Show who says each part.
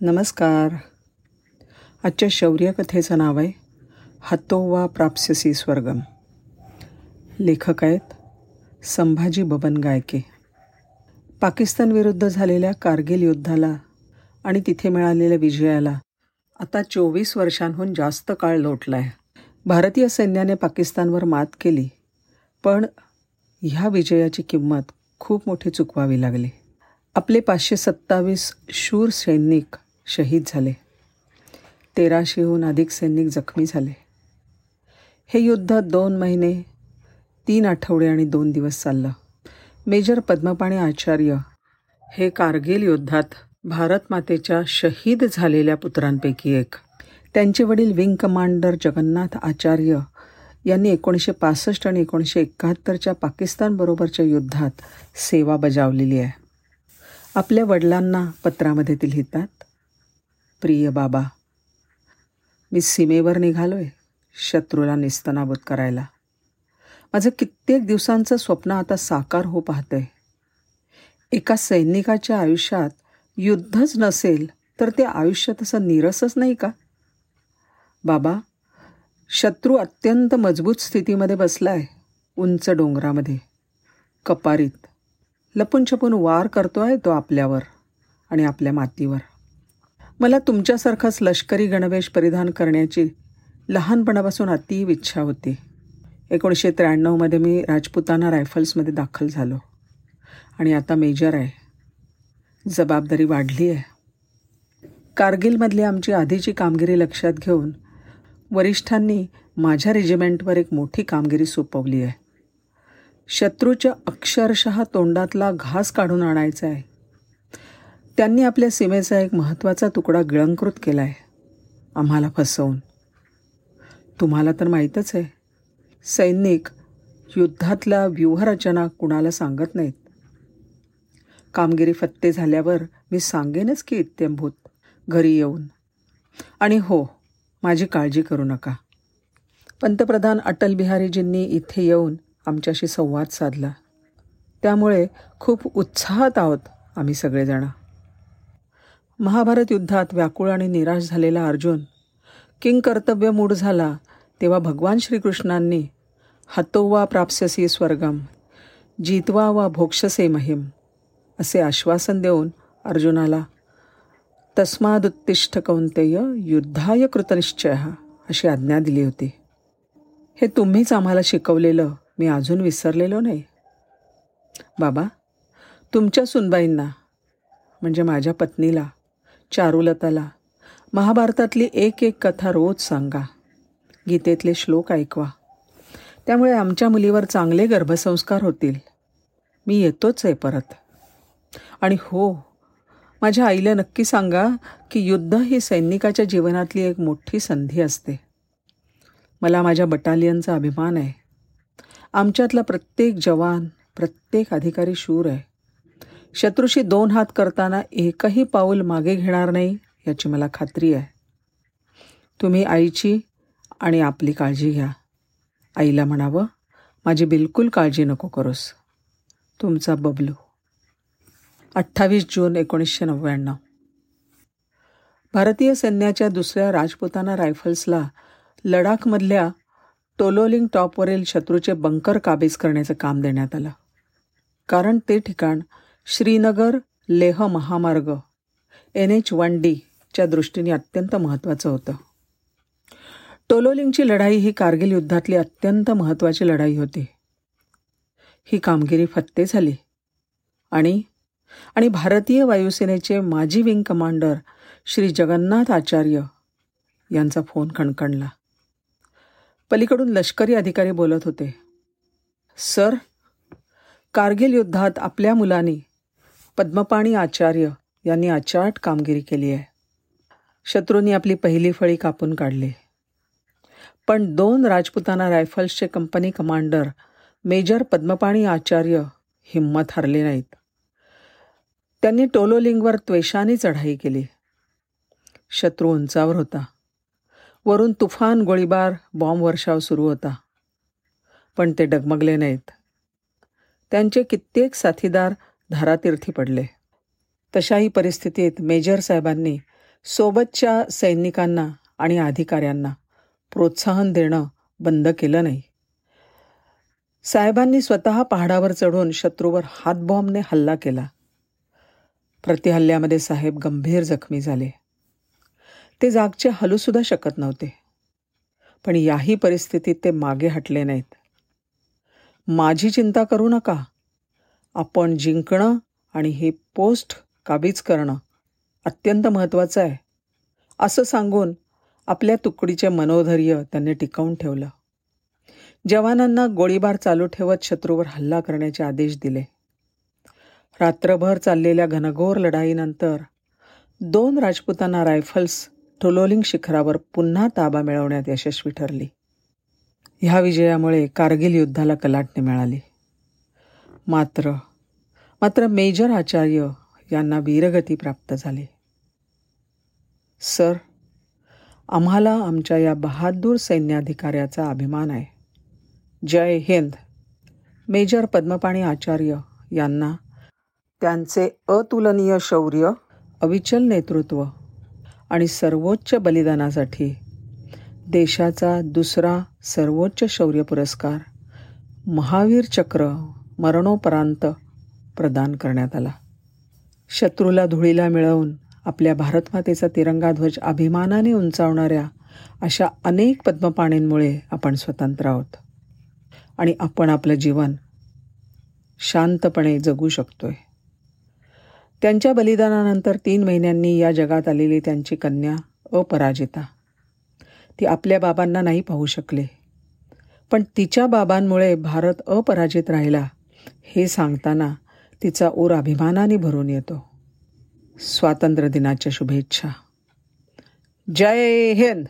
Speaker 1: नमस्कार. आजच्या शौर्यकथेचं नाव आहे हतोवा प्राप्स्यसी स्वर्गम. लेखक आहेत संभाजी बबन गायके. पाकिस्तानविरुद्ध झालेल्या कारगिल युद्धाला आणि तिथे मिळालेल्या विजयाला आता चोवीस वर्षांहून जास्त काळ लोटला आहे भारतीय सैन्याने पाकिस्तानवर मात केली पण ह्या विजयाची किंमत खूप मोठी चुकवावी लागली. आपले पाचशे सत्तावीस शूर सैनिक शहीद झाले. तेराशेहून अधिक सैनिक जखमी झाले. हे युद्ध दोन महिने तीन आठवडे आणि दोन दिवस चाललं. मेजर पद्मपाणी आचार्य हे कारगिल युद्धात भारत मातेच्या शहीद झालेल्या पुत्रांपैकी एक. त्यांचे वडील विंग कमांडर जगन्नाथ आचार्य यांनी एकोणीसशे पासष्ट आणि एकोणीसशे एकाहत्तरच्या पाकिस्तानबरोबरच्या युद्धात सेवा बजावलेली आहे. आपल्या वडिलांना पत्रामध्ये ते लिहितात प्रिय बाबा मी सीमेवर निघालो आहे शत्रूला निस्तनाबूत करायला. माझं कित्येक दिवसांचं स्वप्न आता साकार हो पाहतंय. एका सैनिकाच्या आयुष्यात युद्धच नसेल तर ते आयुष्य तसं निरसच नाही का? बाबा शत्रू अत्यंत मजबूत स्थितीमध्ये बसला आहे उंच डोंगरामध्ये. कपारीत लपून छपून वार करतो आहे तो आपल्यावर आणि आपल्या मातीवर. मला तुमच्यासारखाच लष्करी गणवेश परिधान करण्याची लहानपणापासून अतिव इच्छा होती. एकोणीसशे त्र्याण्णवमध्ये मी राजपुताना रायफल्समध्ये दाखल झालो. आणि आता मेजर आहे. जबाबदारी वाढली आहे. कारगिलमधली आमची आधीची कामगिरी लक्षात घेऊन वरिष्ठांनी माझ्या रेजिमेंटवर एक मोठी कामगिरी सोपवली आहे. शत्रूच्या अक्षरशः तोंडातला घास काढून आणायचा आहे. त्यांनी आपल्या सीमेचा एक महत्त्वाचा तुकडा गिळंकृत केला आहे आम्हाला फसवून. तुम्हाला तर माहीतच आहे. सैनिक युद्धातल्या व्यूहरचना कुणाला सांगत नाहीत. कामगिरी फत्ते झाल्यावर मी सांगेनच की इत्यंभूत घरी येऊन. आणि हो माझी काळजी करू नका. पंतप्रधान अटल बिहारीजींनी इथे येऊन आमच्याशी संवाद साधला. त्यामुळे खूप उत्साहात आहोत आम्ही सगळेजणं. महाभारत युद्धात व्याकुळ आणि निराश झालेला अर्जुन किंग कर्तव्य मूढ झाला तेव्हा भगवान श्रीकृष्णांनी हतोवा प्राप्स्यसी स्वर्गम जितवा वा भोक्षसे महिम असे आश्वासन देऊन अर्जुनाला तस्मादुत्तिष्ठ कौंतेय युद्धाय कृतनिश्चय अशी आज्ञा दिली होती. हे तुम्हीच आम्हाला शिकवलेलं मी अजून विसरलेलो नाही. बाबा तुमच्या सुनबाईंना म्हणजे माझ्या पत्नीला चारुलताला. महाभारतातली एक एक कथा रोज सांगा. गीतेतले श्लोक ऐकवा. त्यामुळे आमच्या मुलीवर चांगले गर्भसंस्कार होतील. मी येतोच आहे परत. आणि हो माझ्या आईला नक्की सांगा की युद्ध ही सैनिकाच्या जीवनातली एक मोठी संधी असते. मला माझ्या बटालियनचा अभिमान आहे. आमच्यातला प्रत्येक जवान प्रत्येक अधिकारी शूर आहे. शत्रूशी दोन हात करताना एकही पाऊल मागे घेणार नाही याची मला खात्री आहे. तुम्ही आईची आणि आपली काळजी घ्या. आईला म्हणावं माझी बिलकुल काळजी नको करूस. तुमचा बबलू. अठ्ठावीस जून एकोणीसशे नव्याण्णव. भारतीय सैन्याच्या दुसऱ्या राजपुताना रायफल्सला लडाखमधल्या टोलोलिंग टॉपवरील शत्रूचे बंकर काबीज करण्याचं काम देण्यात आलं. कारण ते ठिकाण श्रीनगर लेह महामार्ग. एन एच वन डीच्या दृष्टीने अत्यंत महत्त्वाचं होतं. टोलोलिंगची लढाई ही कारगिल युद्धातली अत्यंत महत्त्वाची लढाई होती. ही कामगिरी फत्ते झाली. आणि आणि भारतीय वायुसेनेचे माजी विंग कमांडर श्री जगन्नाथ आचार्य यांचा फोन खणखणला. पलीकडून लष्करी अधिकारी बोलत होते. सर कारगिल युद्धात आपल्या मुलांनी पद्मपाणी आचार्य यांनी अचाट कामगिरी केली आहे. शत्रूंनी आपली पहिली फळी कापून काढली. पण दोन Rajputana रायफल्सचे company commander major Padmapani Acharya हिंमत हरले नाहीत. त्यांनी टोलोलिंगवर त्वेषाने चढाई केली. शत्रू उंचावर होता. वरून तुफान गोळीबार बॉम्ब वर्षाव सुरू होता. पण ते डगमगले नाहीत. त्यांचे कित्येक साथीदार धारातीर्थी पडले. तशाही परिस्थितीत मेजर साहेबांनी सोबतच्या सैनिकांना आणि अधिकाऱ्यांना प्रोत्साहन देणं बंद केलं नाही. साहेबांनी स्वतः पहाडावर चढून शत्रूवर हातबॉम्बने हल्ला केला. प्रतिहल्ल्यामध्ये साहेब गंभीर जखमी झाले. ते जागचे हलूसुद्धा शकत नव्हते. पण याही परिस्थितीत ते मागे हटले नाहीत. माझी चिंता करू नका आपण जिंकणं आणि हे पोस्ट काबीज करणं अत्यंत महत्त्वाचं आहे. असं सांगून आपल्या तुकडीचे मनोधैर्य त्यांनी टिकवून ठेवलं. जवानांना गोळीबार चालू ठेवत शत्रूवर हल्ला करण्याचे आदेश दिले. रात्रभर चाललेल्या घनघोर लढाईनंतर दोन राजपुतांना रायफल्स टोलोलिंग शिखरावर पुन्हा ताबा मिळवण्यात यशस्वी ठरली. ह्या विजयामुळे कारगिल युद्धाला कलाटणी मिळाली. मात्र मात्र मेजर आचार्य यांना वीरगती प्राप्त झाली. सर आम्हाला आमच्या या बहादूर सैन्याधिकाऱ्याचा अभिमान आहे. जय हिंद. मेजर पद्मपाणी आचार्य यांना त्यांचे अतुलनीय शौर्य अविचल नेतृत्व आणि सर्वोच्च बलिदानासाठी देशाचा दुसरा सर्वोच्च शौर्य पुरस्कार महावीर चक्र मरणोपरांत प्रदान करण्यात आला. शत्रूला धुळीला मिळवून आपल्या भारतमातेचा तिरंगा ध्वज अभिमानाने उंचावणाऱ्या अशा अनेक पद्मपाणींमुळे आपण स्वतंत्र आहोत. आणि आपण आपलं जीवन शांतपणे जगू शकतोय. त्यांच्या बलिदानानंतर तीन महिन्यांनी या जगात आलेली त्यांची कन्या अपराजिता. ती आपल्या बाबांना नाही पाहू शकले. पण तिच्या बाबांमुळे भारत अपराजित राहिला. हे सांगताना तिचा ओर अभिमानाने भरून येतो. स्वातंत्र्य दिनाच्या शुभेच्छा. जय हिंद!